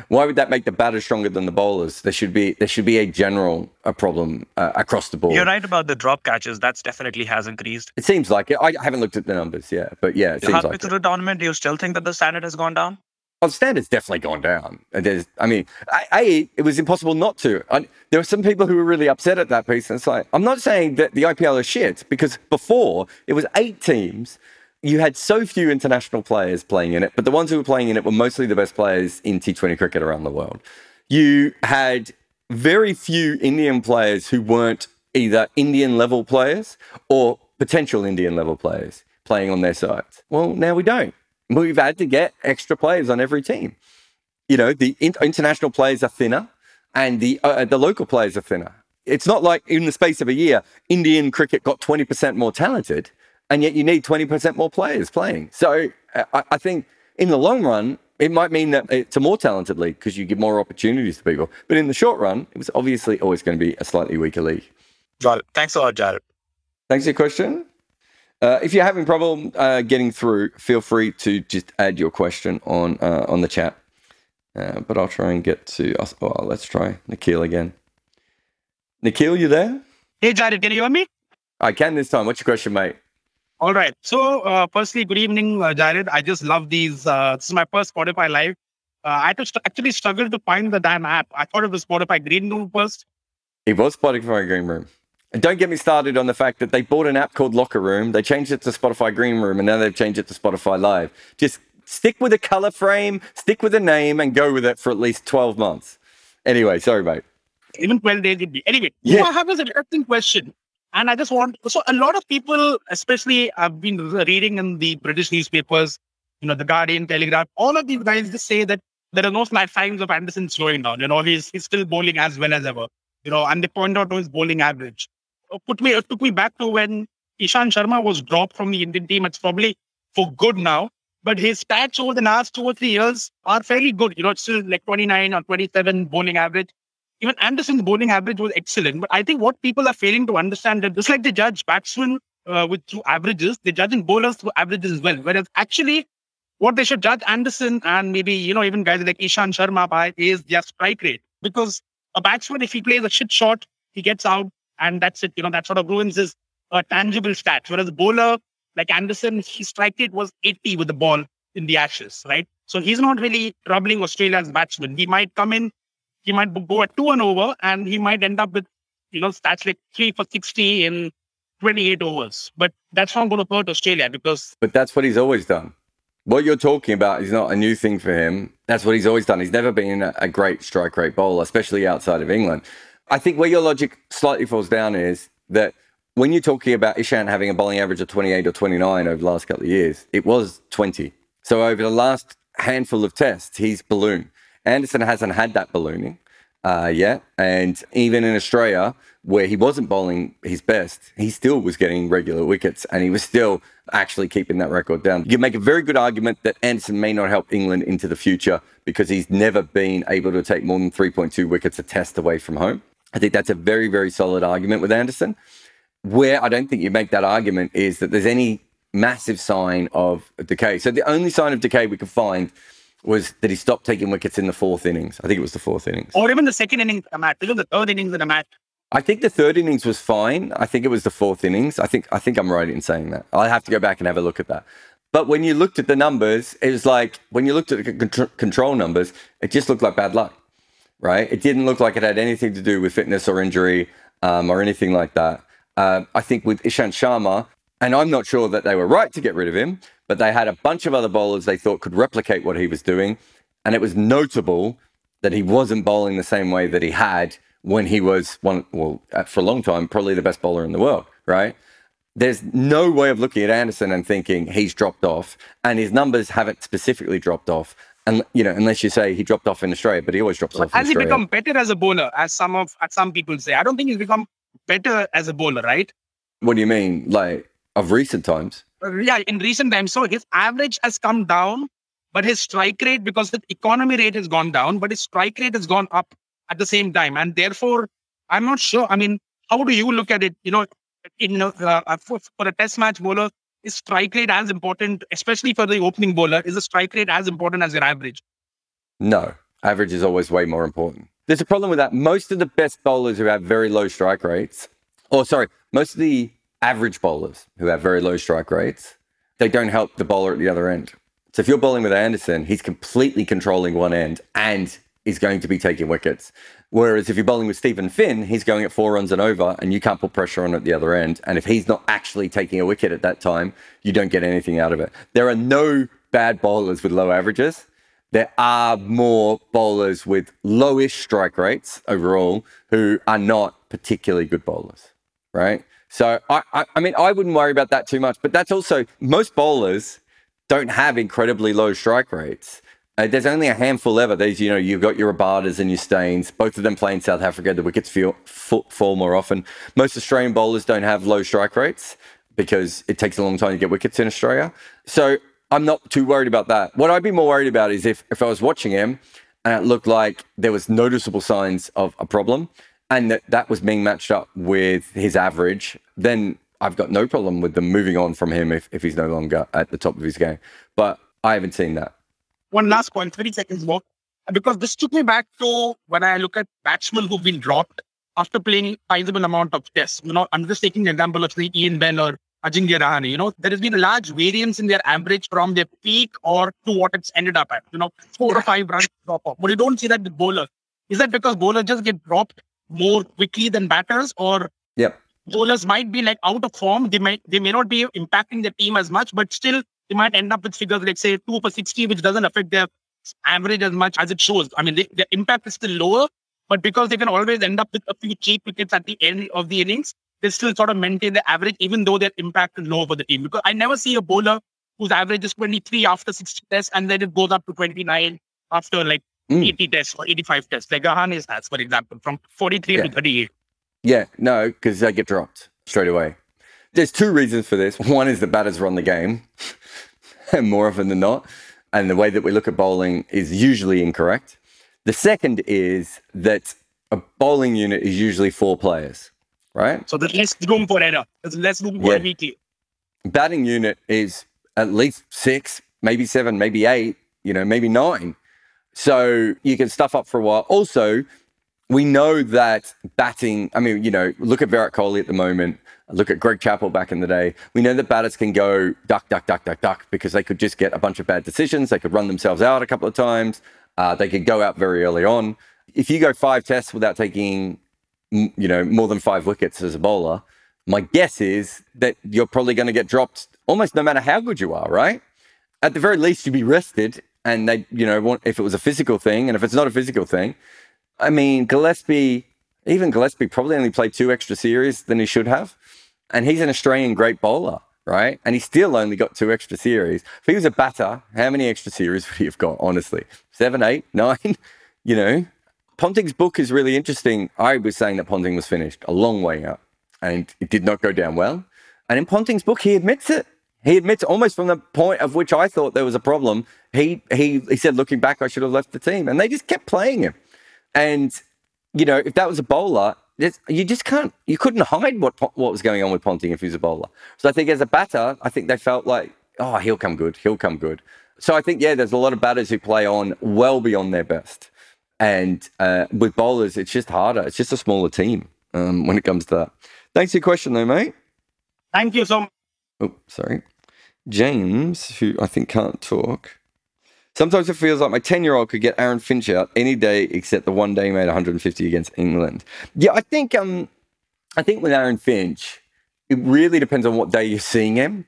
why would that make the batters stronger than the bowlers? There should be there should be a general a problem uh, across the board. You're right about the drop catches. That's definitely has increased. It seems like it. I haven't looked at the numbers yet, but yeah, it seems like through the tournament, do you still think that the standard has gone down? Well, the standard's definitely gone down. There's, I mean, a it was impossible not to. I, there were some people who were really upset at that piece, and it's like I'm not saying that the IPL is shit because before it was eight teams you had so few international players playing in it, but the ones who were playing in it were mostly the best players in T20 cricket around the world. You had very few Indian players who weren't either Indian level players or potential Indian level players playing on their sides. Well, now we don't. We've had to get extra players on every team. You know, the in- international players are thinner and the uh, the local players are thinner. It's not like in the space of a year, Indian cricket got 20% more talented and yet you need 20% more players playing. So I, I think in the long run, it might mean that it's a more talented league because you give more opportunities to people. But in the short run, it was obviously always going to be a slightly weaker league. Got it. Thanks a lot, Jarrod. Thanks for your question. Uh, if you're having problem uh, getting through, feel free to just add your question on uh, on the chat. Uh, but I'll try and get to us. Oh, let's try Nikhil again. Nikhil, you there? Hey, Jarrod, can you hear me? I can this time. What's your question, mate? All right. So, uh, firstly, good evening, uh, Jarrod. I just love these. Uh, this is my first Spotify live. Uh, I had to st- actually struggled to find the damn app. I thought it was Spotify Green Room first. It was Spotify Green Room. And don't get me started on the fact that they bought an app called Locker Room. They changed it to Spotify Green Room, and now they've changed it to Spotify Live. Just stick with a color frame, stick with a name, and go with it for at least 12 months. Anyway, sorry, mate. Even 12 days would be. Anyway, yeah. I have an interesting question. And I just want, so a lot of people, especially I've been reading in the British newspapers, you know, the Guardian, Telegraph, all of these guys just say that there are no signs of Anderson slowing down. You know, he's he's still bowling as well as ever. You know, and they point out to his bowling average. Put me, it took me back to when Ishant Sharma was dropped from the Indian team. It's probably for good now, but his stats over the last two or three years are fairly good. You know, it's still like 29 or 27 bowling average even Anderson's bowling average was excellent. But I think what people are failing to understand that just like they judge batsmen uh, with through averages, they're judging bowlers through averages as well. Whereas actually, what they should judge Anderson and maybe you know even guys like Ishant Sharma by is their strike rate because a batsman if he plays a shit shot, he gets out and that's it. You know that sort of ruins his uh, tangible stats. Whereas a bowler like Anderson, his strike rate was 80 with the ball in the Ashes, right? So he's not really troubling Australia's batsman. He might come in he might go at two and over, and he might end up with, you know, stats like three for 60 in 28 overs. But that's not going to hurt Australia because. But that's what he's always done. What you're talking about is not a new thing for him. That's what he's always done. He's never been a great strike rate bowler, especially outside of England. I think where your logic slightly falls down is that when you're talking about Ishant having a bowling average of 28 or 29 over the last couple of years, it was 20. So over the last handful of tests, he's ballooned. Anderson hasn't had that ballooning. uh, yet. And even in Australia, where he wasn't bowling his best, he still was getting regular wickets and he was still actually keeping that record down. You make a very good argument that Anderson may not help England into the future because he's never been able to take more than 3.2 wickets a test away from home. I think that's a very, very solid argument with Anderson. Where I don't think you make that argument is that there's any massive sign of decay. So the only sign of decay we could find was that he stopped taking wickets in the fourth innings. I think it was the fourth innings. Or even the second innings the match, even the third innings of the match. I think the third innings was fine. I think it was the fourth innings. I think I think I'm right in saying that. I'll have to go back and have a look at that. But when you looked at the numbers, it was like when you looked at the control numbers, it just looked like bad luck, right? It didn't look like it had anything to do with fitness or injury um, or anything like that. Uh, I think with Ishant Sharma, and I'm not sure that they were right to get rid of him, but they had a bunch of other bowlers they thought could replicate what he was doing. And it was notable that he wasn't bowling the same way that he had when he was one, well, uh, for a long time, probably the best bowler in the world, right? There's no way of looking at Anderson and thinking he's dropped off, and his numbers haven't specifically dropped off. And you know, unless you say he dropped off in Australia, but he always drops off. Has he become better as a bowler, as some of as some people say? I don't think he's become better as a bowler, right? What do you mean, like of recent times? Uh, yeah, in recent times. So his average has come down, but his strike rate, because the economy rate has gone down, but his strike rate has gone up at the same time. And therefore, I'm not sure. I mean, how do you look at it? You know, in uh, uh, for, for a test match bowler, is strike rate as important, especially for the opening bowler? Is the strike rate as important as your average? No, average is always way more important. There's a problem with that. Most of the best bowlers who have very low strike rates, or sorry, most of the average bowlers who have very low strike rates, they don't help the bowler at the other end. So if you're bowling with Anderson, he's completely controlling one end and is going to be taking wickets. Whereas if you're bowling with Steven Finn, he's going at four runs and over, and you can't put pressure on at the other end. And if he's not actually taking a wicket at that time, you don't get anything out of it. There are no bad bowlers with low averages. There are more bowlers with lowish strike rates overall who are not particularly good bowlers, right? So I, I, I mean, I wouldn't worry about that too much. But that's also most bowlers don't have incredibly low strike rates. Uh, there's only a handful ever. There's, you know, you've got your Rabadas and your Steyns. Both of them play in South Africa. The wickets feel, fall more often. Most Australian bowlers don't have low strike rates because it takes a long time to get wickets in Australia. So I'm not too worried about that. What I'd be more worried about is if, if I was watching him and it looked like there was noticeable signs of a problem and that that was being matched up with his average, then I've got no problem with them moving on from him if, if he's no longer at the top of his game. But I haven't seen that one last point, 30 seconds more. Because this took me back to when I look at batsmen who've been dropped after playing a sizable amount of tests. You know, I'm just taking the example of say Ian Bell or Ajinkya Rahane. You know, there has been a large variance in their average from their peak or to what it's ended up at. You know, four or five runs drop off. But you don't see that with bowlers. Is that because bowlers just get dropped more quickly than batters, or yep. bowlers might be like out of form? They might they may not be impacting the team as much, but still they might end up with figures like say two for 60, which doesn't affect their average as much as it shows. I mean, they, their impact is still lower, but because they can always end up with a few cheap wickets at the end of the innings, they still sort of maintain the average, even though their impact is low for the team. Because I never see a bowler whose average is 23 after 60 tests and then it goes up to 29 after like mm. 80 tests or 85 tests, like Rahane's has, for example, from 43 yeah. to 38. Yeah, no, because they get dropped straight away. There's two reasons for this. [LAUGHS] One is the batters run the game. [LAUGHS] more often than not. And the way that we look at bowling is usually incorrect. The second is that a bowling unit is usually four players, right? So there's less room for error. There's less room for yeah. weekly. Batting unit is at least six, maybe seven, maybe eight, you know, maybe nine. So you can stuff up for a while. Also, we know that batting, I mean, you know, look at Virat Kohli at the moment. Look at Greg Chappell back in the day. We know that batters can go duck, duck, duck, duck, duck because they could just get a bunch of bad decisions. They could run themselves out a couple of times. Uh, they could go out very early on. If you go five tests without taking, you know, more than five wickets as a bowler, my guess is that you're probably going to get dropped almost no matter how good you are, right? At the very least, you'd be rested. And they, you know, want, if it was a physical thing, and if it's not a physical thing, I mean, Gillespie, even Gillespie probably only played two extra series than he should have. And he's an Australian great bowler, right? And he still only got two extra series. If he was a batter, how many extra series [LAUGHS] would he have got, honestly? Seven, eight, [LAUGHS] nine? You know, Ponting's book is really interesting. I was saying that Ponting was finished a long way out and it did not go down well. And in Ponting's book, he admits it. He admits almost from the point of which I thought there was a problem. He he he said, looking back, I should have left the team, and they just kept playing him. And you know, if that was a bowler, you just can't, you couldn't hide what what was going on with Ponting if he was a bowler. So I think as a batter, I think they felt like, oh, he'll come good, he'll come good. So I think yeah, there's a lot of batters who play on well beyond their best, and uh, with bowlers, it's just harder. It's just a smaller team um, when it comes to that. Thanks for your question, though, mate. Thank you so much. Oh, sorry. James, who I think can't talk. Sometimes it feels like my 10 year old could get Aaron Finch out any day except the one day he made 150 against England. Yeah, I think um I think with Aaron Finch, it really depends on what day you're seeing him.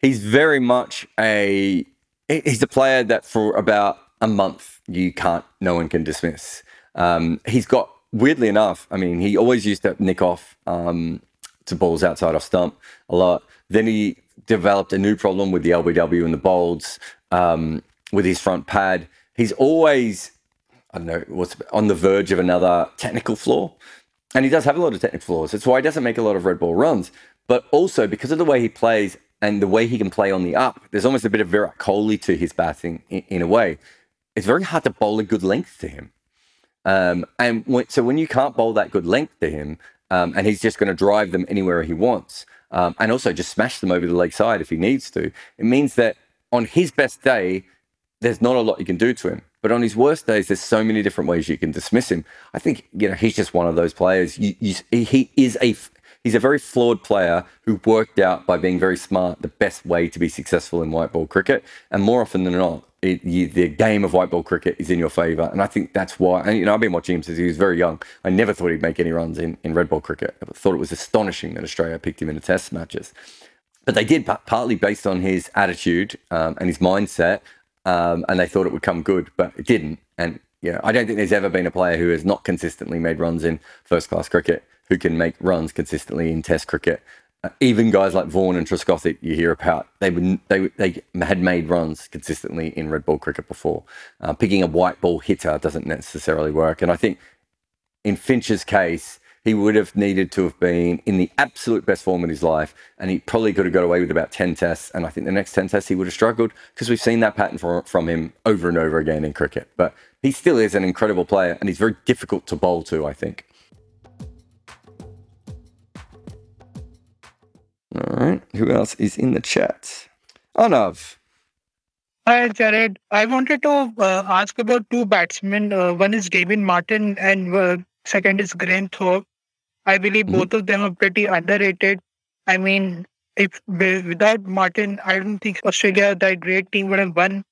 He's very much a he's a player that for about a month you can't no one can dismiss. Um, he's got weirdly enough, I mean, he always used to nick off um, to balls outside off stump a lot. Then he developed a new problem with the LBW and the bolds um, with his front pad. He's always, I don't know, what's on the verge of another technical flaw. And he does have a lot of technical flaws. That's why he doesn't make a lot of red ball runs. But also because of the way he plays and the way he can play on the up, there's almost a bit of Virat Kohli to his batting in, in a way. It's very hard to bowl a good length to him. Um, and when, so when you can't bowl that good length to him, um, and he's just going to drive them anywhere he wants, um, and also just smash them over the leg side if he needs to. It means that on his best day, there's not a lot you can do to him. But on his worst days, there's so many different ways you can dismiss him. I think you know he's just one of those players. You, you, he is a he's a very flawed player who worked out by being very smart the best way to be successful in white ball cricket. And more often than not, it, you, the game of white ball cricket is in your favour. And I think that's why, and you know, I've been watching him since he was very young. I never thought he'd make any runs in, in red ball cricket. I thought it was astonishing that Australia picked him in the test matches. But they did, partly based on his attitude um, and his mindset. Um, and they thought it would come good, but it didn't. And you know, I don't think there's ever been a player who has not consistently made runs in first class cricket who can make runs consistently in Test cricket even guys like Vaughan and Trescothick you hear about, they they they had made runs consistently in red ball cricket before. Uh, picking a white ball hitter doesn't necessarily work, and I think in Finch's case, he would have needed to have been in the absolute best form of his life, and he probably could have got away with about ten tests. And I think the next ten tests he would have struggled because we've seen that pattern from him over and over again in cricket. But he still is an incredible player, and he's very difficult to bowl to. I think. All right. Who else is in the chat? Arnav. Hi, Jarrod. I wanted to uh, ask about two batsmen. Uh, one is Damien Martyn, and uh, second is Graham Thorpe. I believe mm-hmm. both of them are pretty underrated. I mean, if without Martyn, I don't think Australia, that great team, would have won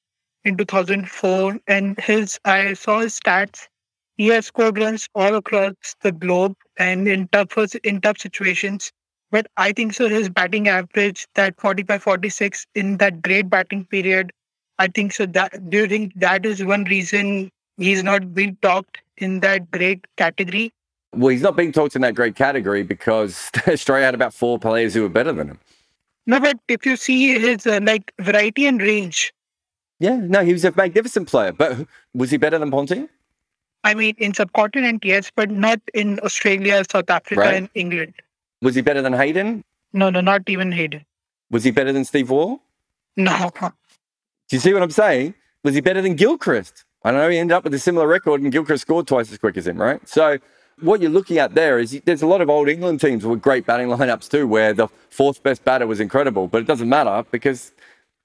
in 2004. And his, I saw his stats. He has scored runs all across the globe and in tough in tough situations. But I think so his batting average, that 45 46 in that great batting period, I think so that do you think that is one reason he's not being talked in that great category? Well, he's not being talked in that great category because [LAUGHS] Australia had about four players who were better than him. No, but if you see his uh, like variety and range. Yeah, no, he was a magnificent player, but was he better than Ponting? I mean, in subcontinent, yes, but not in Australia, South Africa, right. and England. Was he better than Hayden? No, no, not even Hayden. Was he better than Steve Waugh? No. Do you see what I'm saying? Was he better than Gilchrist? I know he ended up with a similar record and Gilchrist scored twice as quick as him, right? So what you're looking at there is there's a lot of old England teams with great batting lineups too, where the fourth best batter was incredible, but it doesn't matter because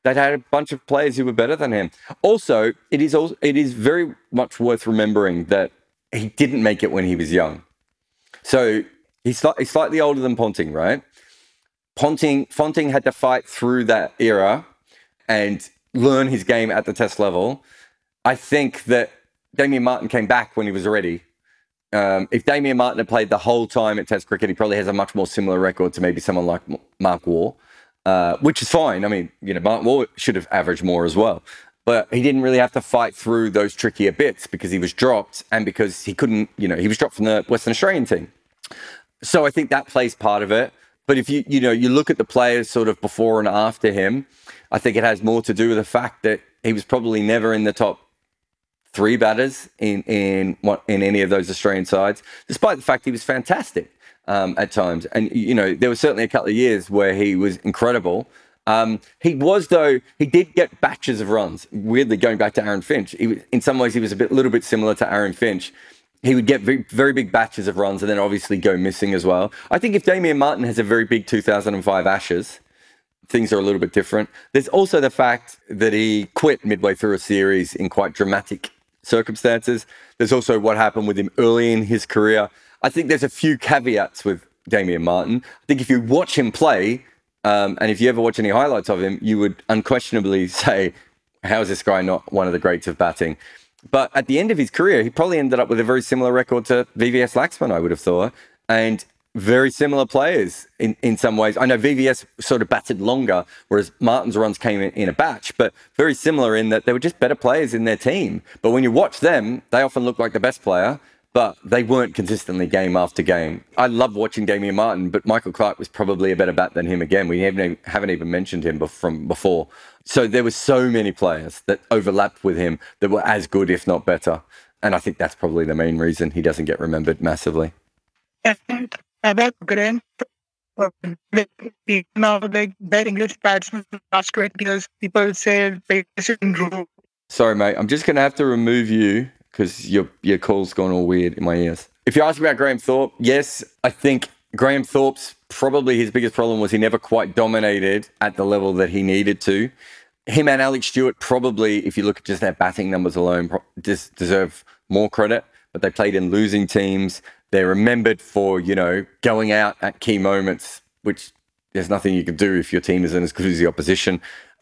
they had a bunch of players who were better than him. Also, it is also, it is very much worth remembering that he didn't make it when he was young. So He's, he's slightly older than Ponting, right? Ponting, Ponting had to fight through that era and learn his game at the test level. I think that Damien Martyn came back when he was ready. Um, if Damien Martyn had played the whole time at Test cricket, he probably has a much more similar record to maybe someone like Mark Waugh, uh, which is fine. I mean, you know, Mark Waugh should have averaged more as well, but he didn't really have to fight through those trickier bits because he was dropped and because he couldn't, you know, he was dropped from the Western Australian team. So I think that plays part of it. But if you you know you look at the players sort of before and after him, I think it has more to do with the fact that he was probably never in the top three batters in in in any of those Australian sides, despite the fact he was fantastic um, at times. And you know, there were certainly a couple of years where he was incredible. Um, he was though he did get batches of runs. Weirdly, going back to Aaron Finch, in some ways he was a bit, little bit similar to Aaron Finch. He would get very, very big batches of runs and then obviously go missing as well. I think if Damien Martyn has a very big 2005 Ashes, things are a little bit different. There's also the fact that he quit midway through a series in quite dramatic circumstances. There's also what happened with him early in his career. I think there's a few caveats with Damien Martyn. I think if you watch him play, um, and if you ever watch any highlights of him, you would unquestionably [LAUGHS] say, how is this guy not one of the greats of batting? But at the end of his career, he probably ended up with a very similar record to VVS Laxman, I would have thought. And very similar players in, in some ways. I know VVS sort of batted longer, whereas Martyn's runs came in, in, a batch, but very similar in that they were just better players in their team. But when you watch them, they often look like the best player, but they weren't consistently game after game. I love watching Damien Martyn, but Michael Clarke was probably a better bat than him again. We haven't even, haven't even mentioned him from before. So there were so many players that overlapped with him that were as good, if not better. And I think that's probably the main reason he doesn't get remembered massively. And about Grant, now like bad English batsmen last 20 years, people say Sorry, mate. I'm just going to have to remove you because your your call's gone all weird in my ears. If you ask me about Graham Thorpe, yes, I think Graham Thorpe's probably his biggest problem was he never quite dominated at the level that he needed to. Him and Alex Stewart probably, if you look at just their batting numbers alone, deserve more credit. But they played in losing teams. They're remembered for you know going out at key moments, which there's nothing you can do if your team isn't as good as the opposition.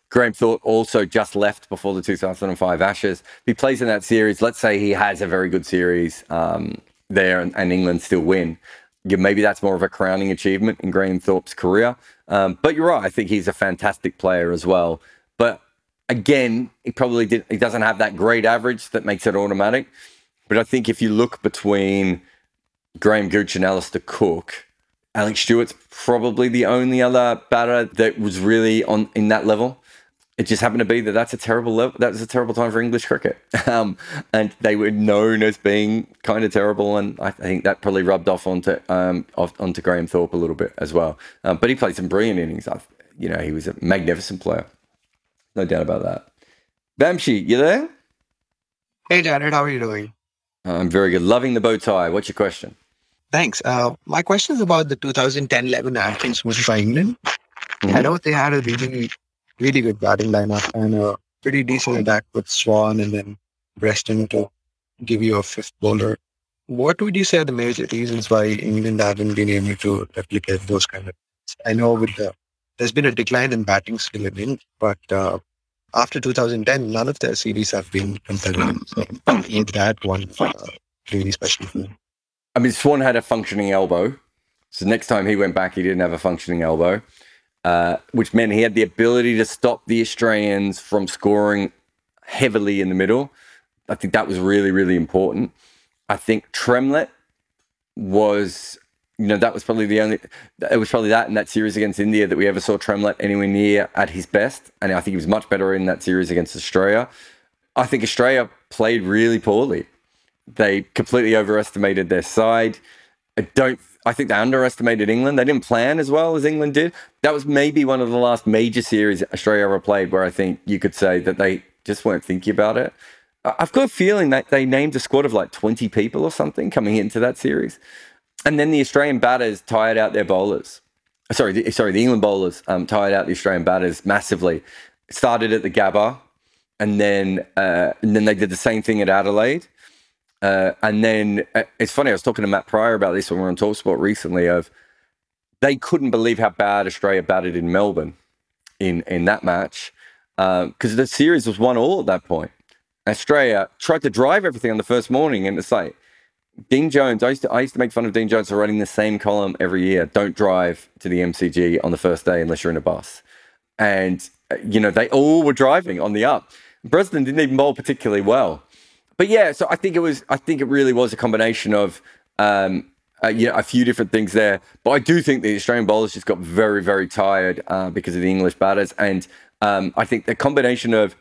Graham Thorpe also just left before the 2005 Ashes. If he plays in that series, let's say he has a very good series um, there and, and, England still win. Yeah, maybe that's more of a crowning achievement in Graham Thorpe's career. Um, but you're right. I think he's a fantastic player as well. But again, he probably did, he doesn't have that great average that makes it automatic. But I think if you look between Graham Gooch and Alastair Cook, Alex Stewart's probably the only other batter that was really on in that level it just happened to be that that's a terrible level. That was a terrible time for English cricket, [LAUGHS] um, and they were known as being kind of terrible. And I think that probably rubbed off onto um, off, onto Graham Thorpe a little bit as well. Um, but he played some brilliant innings. I, you know, he was a magnificent player, no doubt about that. Vamshi, you there? Hey, Jarrod, how are you doing? I'm very good. Loving the bow tie. What's your question? Thanks. Uh, my question is about the 2010-11 Ashes versus England. Mm-hmm. I know they had a really really good batting lineup and a pretty decent attack with Swann and then Bresnan to give you a fifth bowler. What would you say are the major reasons why England haven't been able to replicate those kind of? Things? I know with the there's been a decline in batting skill in England, but uh, after 2010, none of their series have been competitive. So that one uh, really special for them. I mean, Swann had a functioning elbow. So next time he went back, he didn't have a functioning elbow. Uh, which meant he had the ability to stop the Australians from scoring heavily in the middle. I think that was really, really important. I think Tremlett was, you know, that was probably the only, it was probably that in that series against India that we ever saw Tremlett anywhere near at his best. And I think he was much better in that series against Australia. I think Australia played really poorly. They completely overestimated their side. I don't I think they underestimated England. They didn't plan as well as England did. That was maybe one of the last major series Australia ever played where I think you could say that they just weren't thinking about it. I've got a feeling that they named a squad of like 20 people or something coming into that series. And then the Australian batters tired out their bowlers. Sorry, the, sorry, the England bowlers um, tired out the Australian batters massively. Started at the Gabba, and then uh, and then they did the same thing at Adelaide. Uh, and then uh, it's funny, I was talking to Matt Prior about this when we were on Talksport recently of they couldn't believe how bad Australia batted in Melbourne in, in that match because uh, the series was one all at that point. Australia tried to drive everything on the first morning and it's like Dean Jones, I used to I used to make fun of Dean Jones for writing the same column every year. Don't drive to the MCG on the first day unless you're in a bus. And uh, you know, they all were driving on the up. Bresnan didn't even bowl particularly well but yeah, so I think it was. I think it really was a combination of. Um, uh, you know, a few different things there, but I do think the Australian bowlers just got very, very tired uh, because of the English batters, and um, I think the combination of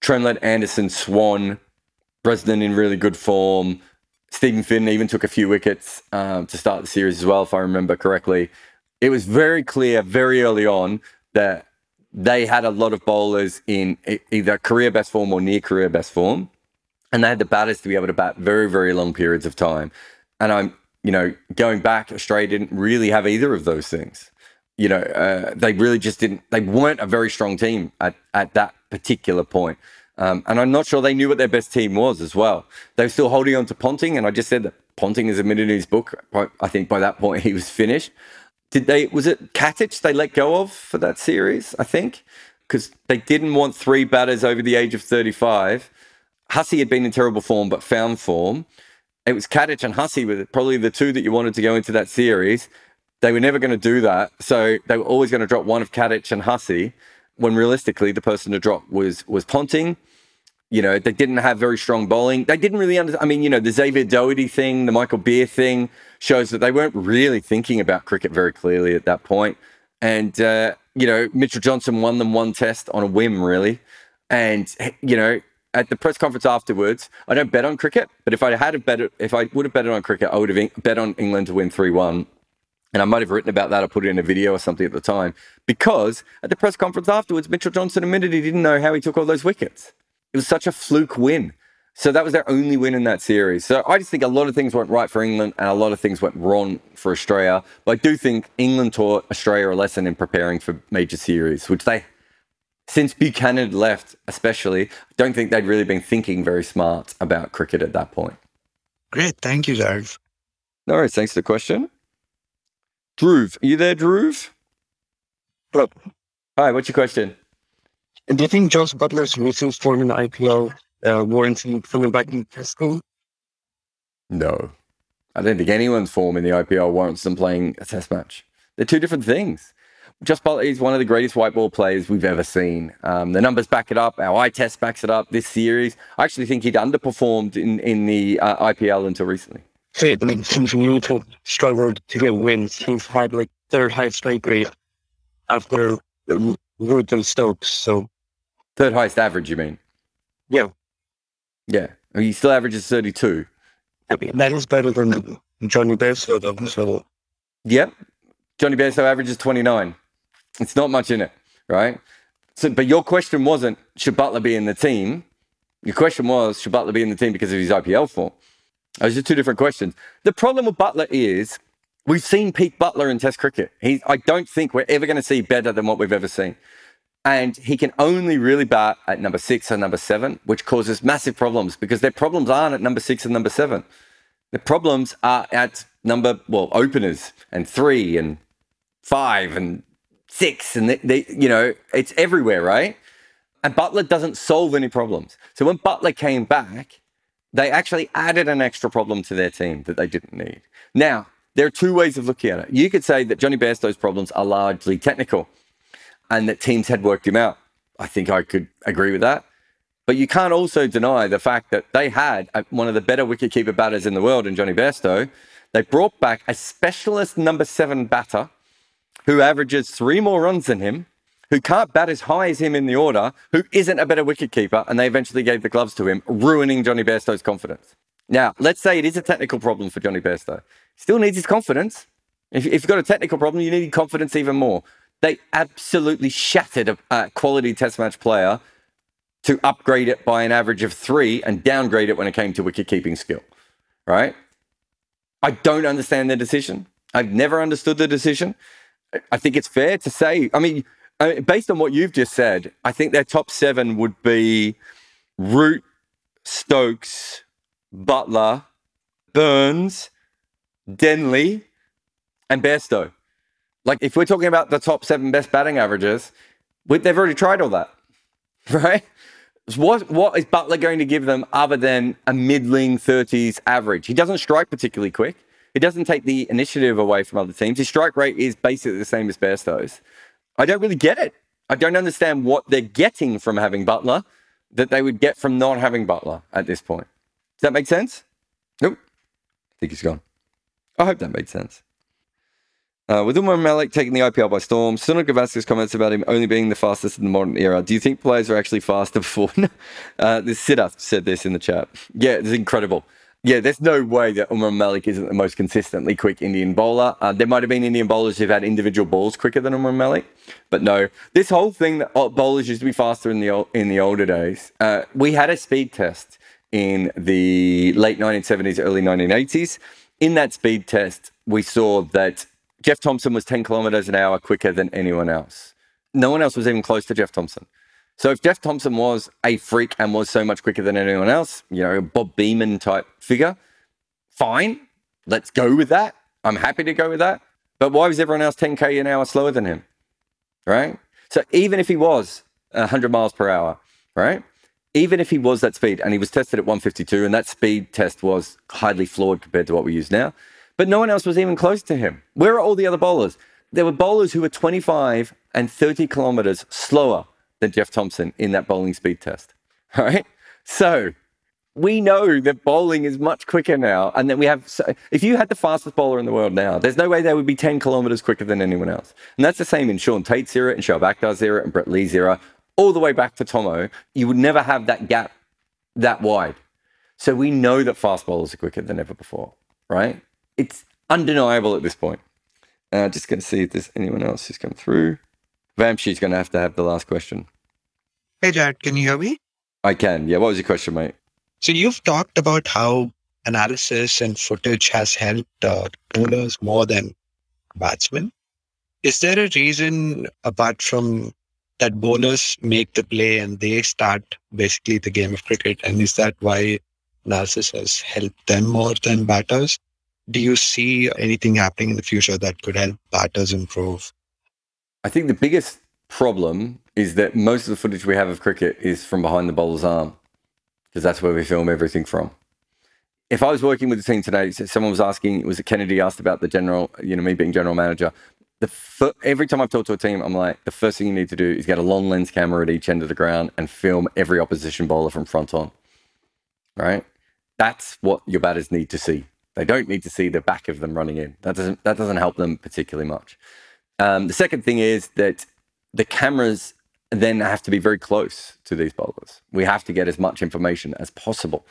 Tremlett, Anderson, Swann, Bresnan in really good form. Steven Finn even took a few wickets um, to start the series as well, if I remember correctly. It was very clear very early on that they had a lot of bowlers in either career best form or near career best form. And they had the batters to be able to bat very, very long periods of time. And I'm, you know, going back, Australia didn't really have either of those things. You know, uh, they really just didn't, they weren't a very strong team at, at that particular point. Um, and I'm not sure they knew what their best team was as well. They were still holding on to Ponting, and I just said that Ponting is admitted in his book. I think by that point he was finished. Did they? Was it Katich they let go of for that series? I think because they didn't want three batters over the age of 35. Hussey had been in terrible form, but found form. It was Katich and Hussey were probably the two that you wanted to go into that series. They were never going to do that, so they were always going to drop one of Katich and Hussey. When realistically, the person to drop was was Ponting you know, they didn't have very strong bowling. They didn't really understand. I mean, you know, the Xavier Doherty thing, the Michael Beer thing shows that they weren't really thinking about cricket very clearly at that point. And, uh, you know, Mitchell Johnson won them one test on a whim, really. And, you know, at the press conference afterwards, I don't bet on cricket, but if I had a bet, if I would have betted on cricket, I would have bet on England to win 3 1. And I might have written about that or put it in a video or something at the time because at the press conference afterwards, Mitchell Johnson admitted he didn't know how he took all those wickets. It was such a fluke win. So that was their only win in that series. So I just think a lot of things went right for England and a lot of things went wrong for Australia. But I do think England taught Australia a lesson in preparing for major series, which they, since Buchanan left especially, I don't think they'd really been thinking very smart about cricket at that point. Great. Thank you, Zarv. No worries. Thanks for the question. Dhruv, are you there, Dhruv? Hello. Hi, what's your question? do you think Jos Buttler's recent form in the IPL uh, warrants him coming back in test school? No. I don't think anyone's form in the IPL warrants them playing a test match. They're two different things. Jos Buttler is one of the greatest white ball players we've ever seen. Um, the numbers back it up. Our eye test backs it up. This series, I actually think he'd underperformed in, in the uh, IPL until recently. See, I mean, since Newton struggled to get wins, he's had like third highest strike rate after Root and Stokes. So Third highest average, you mean? Yeah. Yeah. I mean, he still averages 32. I mean, that is better than Jonny Bairstow, though. So. Yep. Jonny Bairstow averages 29. It's not much in it, right? So, but your question wasn't, should Buttler be in the team? Your question was, should Buttler be in the team because of his IPL form? Those are two different questions. The problem with Buttler is we've seen peak Buttler in Test cricket. He, I don't think we're ever going to see better than what we've ever seen. And he can only really bat at number six and number seven, which causes massive problems because their problems aren't at number six and number seven. The problems are at number, well, openers and three and five and six. And they, they, you know, it's everywhere, right? And Buttler doesn't solve any problems. So when Buttler came back, they actually added an extra problem to their team that they didn't need. Now, there are two ways of looking at it. You could say that Jonny Bairstow's problems are largely technical and that teams had worked him out. I think I could agree with that. But you can't also deny the fact that they had uh, one of the better wicketkeeper batters in the world in Jonny Bairstow. They brought back a specialist number seven batter who averages three more runs than him, who can't bat as high as him in the order, who isn't a better wicketkeeper, and they eventually gave the gloves to him, ruining Jonny Bairstow's confidence. Now, let's say it is a technical problem for Jonny Bairstow. Still needs his confidence. If, if you've got a technical problem, you need confidence even more. They absolutely shattered a, a quality test match player to upgrade it by an average of three and downgrade it when it came to wicket keeping skill. Right? I don't understand the decision. I've never understood the decision. I think it's fair to say, I mean, uh, based on what you've just said, I think their top seven would be Root, Stokes, Buttler, Burns, Denley, and Bairstow. Like if we're talking about the top seven best batting averages, we, they've already tried all that, [LAUGHS] right? What what is Buttler going to give them other than a middling 30s average? He doesn't strike particularly quick. He doesn't take the initiative away from other teams. His strike rate is basically the same as Bairstow's. I don't really get it. I don't understand what they're getting from having Buttler that they would get from not having Buttler at this point. Does that make sense? Nope. I think he's gone. I hope that made sense. Uh, with Umran Malik taking the IPL by storm, Sunil Gavaskar comments about him only being the fastest in the modern era. Do you think players are actually faster [LAUGHS] before? [LAUGHS] uh, this Siddharth said this in the chat. Yeah, it's incredible. Yeah, there's no way that Umran Malik isn't the most consistently quick Indian bowler. Uh, there might have been Indian bowlers who've had individual balls quicker than Umran Malik, but no. This whole thing that bowlers used to be faster in the in the older days. Uh, we had a speed test in the late 1970s, early 1980s. In that speed test, we saw that Jeff Thomson was 10 kilometers an hour quicker than anyone else. No one else was even close to Jeff Thomson. So if Jeff Thomson was a freak and was so much quicker than anyone else, you know, Bob Beamon type figure, fine, let's go with that. I'm happy to go with that. But why was everyone else 10k an hour slower than him? Right? So even if he was 100 miles per hour, right? Even if he was that speed and he was tested at 152 and that speed test was highly flawed compared to what we use now, but no one else was even close to him. Where are all the other bowlers? There were bowlers who were 25 and 30 kilometers slower than Jeff Thomson in that bowling speed test. [LAUGHS] All right. So we know that bowling is much quicker now. And then we have, so if you had the fastest bowler in the world now, there's no way they would be 10 kilometers quicker than anyone else. And that's the same in Shaun Tait's era, and Shoaib Akhtar's era, and Brett Lee's era, all the way back to Thommo. You would never have that gap that wide. So we know that fast bowlers are quicker than ever before, right? it's undeniable at this point. Uh, just going to see if there's anyone else who's come through. Vamshi's going to have to have the last question. Hey, Jarrod, can you hear me? I can. Yeah. What was your question, mate? So you've talked about how analysis and footage has helped uh, bowlers more than batsmen. Is there a reason apart from that bowlers make the play and they start basically the game of cricket? And is that why analysis has helped them more than batters? do you see anything happening in the future that could help batters improve? I think the biggest problem is that most of the footage we have of cricket is from behind the bowler's arm because that's where we film everything from. If I was working with the team today, someone was asking, was it Kennedy asked about the general, you know, me being general manager. The every time I've talked to a team, I'm like, the first thing you need to do is get a long lens camera at each end of the ground and film every opposition bowler from front on. Right? That's what your batters need to see. They don't need to see the back of them running in. That doesn't that doesn't help them particularly much. Um, the second thing is that the cameras then have to be very close to these bowlers. We have to get as much information as possible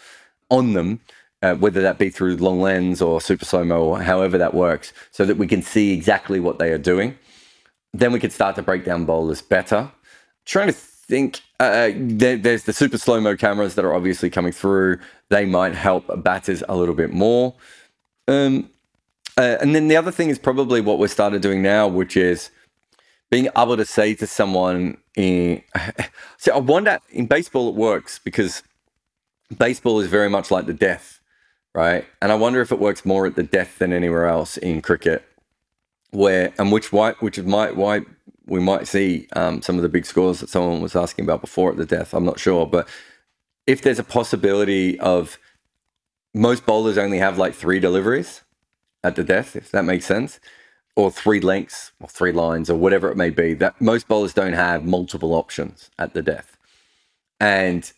on them, uh, whether that be through long lens or super slow mo or however that works, so that we can see exactly what they are doing. Then we can start to break down bowlers better. Trying to think, uh, there, there's the super slow mo cameras that are obviously coming through. They might help batters a little bit more. Um, uh, and then the other thing is probably what we started doing now, which is being able to say to someone in [LAUGHS] so I wonder in baseball it works because baseball is very much like the death, right? And I wonder if it works more at the death than anywhere else in cricket, where and which why which might why we might see um, some of the big scores that someone was asking about before at the death. I'm not sure, but if there's a possibility of most bowlers only have like three deliveries at the death, if that makes sense, or three lengths or three lines or whatever it may be. That most bowlers don't have multiple options at the death. And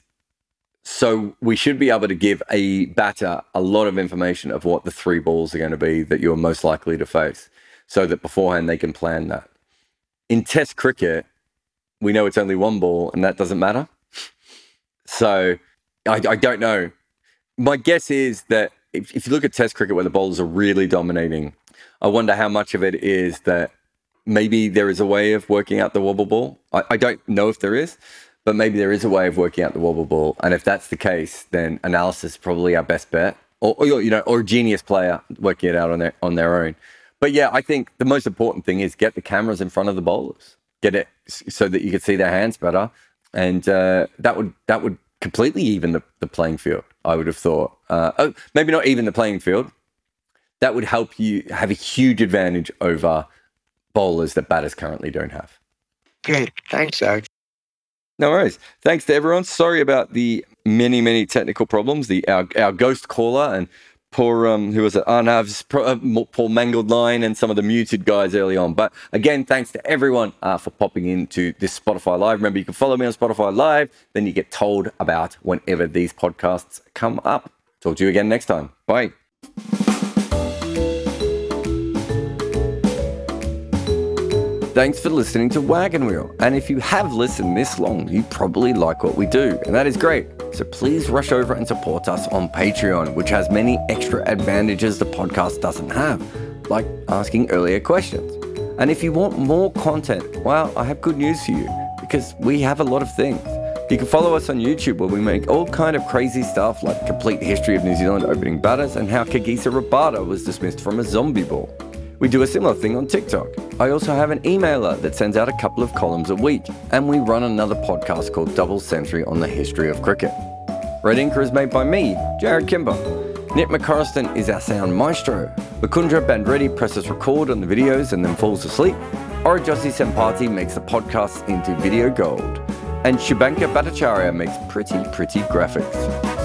so we should be able to give a batter a lot of information of what the three balls are going to be that you're most likely to face so that beforehand they can plan that. In test cricket, we know it's only one ball and that doesn't matter. So I, I don't know my guess is that if, if you look at Test cricket where the bowlers are really dominating, I wonder how much of it is that maybe there is a way of working out the wobble ball. I, I, don't know if there is, but maybe there is a way of working out the wobble ball. And if that's the case, then analysis is probably our best bet, or, or you know, or a genius player working it out on their on their own. But yeah, I think the most important thing is get the cameras in front of the bowlers, get it so that you can see their hands better, and uh, that would that would completely even the, the playing field. I would have thought. Uh, oh, maybe not even the playing field. That would help you have a huge advantage over bowlers that batters currently don't have. Great. Thanks, Zach. No worries. Thanks to everyone. Sorry about the many, many technical problems. The our, our ghost caller and poor um who was it Arnav's uh, poor mangled line and some of the muted guys early on. But again, thanks to everyone uh, for popping into this Spotify Live. Remember, you can follow me on Spotify Live. Then you get told about whenever these podcasts come up. Talk to you again next time. Bye. Thanks for listening to Wagon Wheel. And if you have listened this long, you probably like what we do, and that is great. So please rush over and support us on Patreon, which has many extra advantages the podcast doesn't have, like asking earlier questions. And if you want more content, well, I have good news for you because we have a lot of things. You can follow us on YouTube where we make all kind of crazy stuff like complete history of New Zealand opening batters and how Kagiso Rabada was dismissed from a zombie ball. We do a similar thing on TikTok. I also have an emailer that sends out a couple of columns a week, and we run another podcast called Double Century on the history of cricket. Red Inker is made by me, Jarrod Kimber. Nick McCorriston is our sound maestro. Bakundra Bandretti presses record on the videos and then falls asleep. Orajossi Sempati makes the podcast into video gold. And Shubanka Bhattacharya makes pretty, pretty graphics.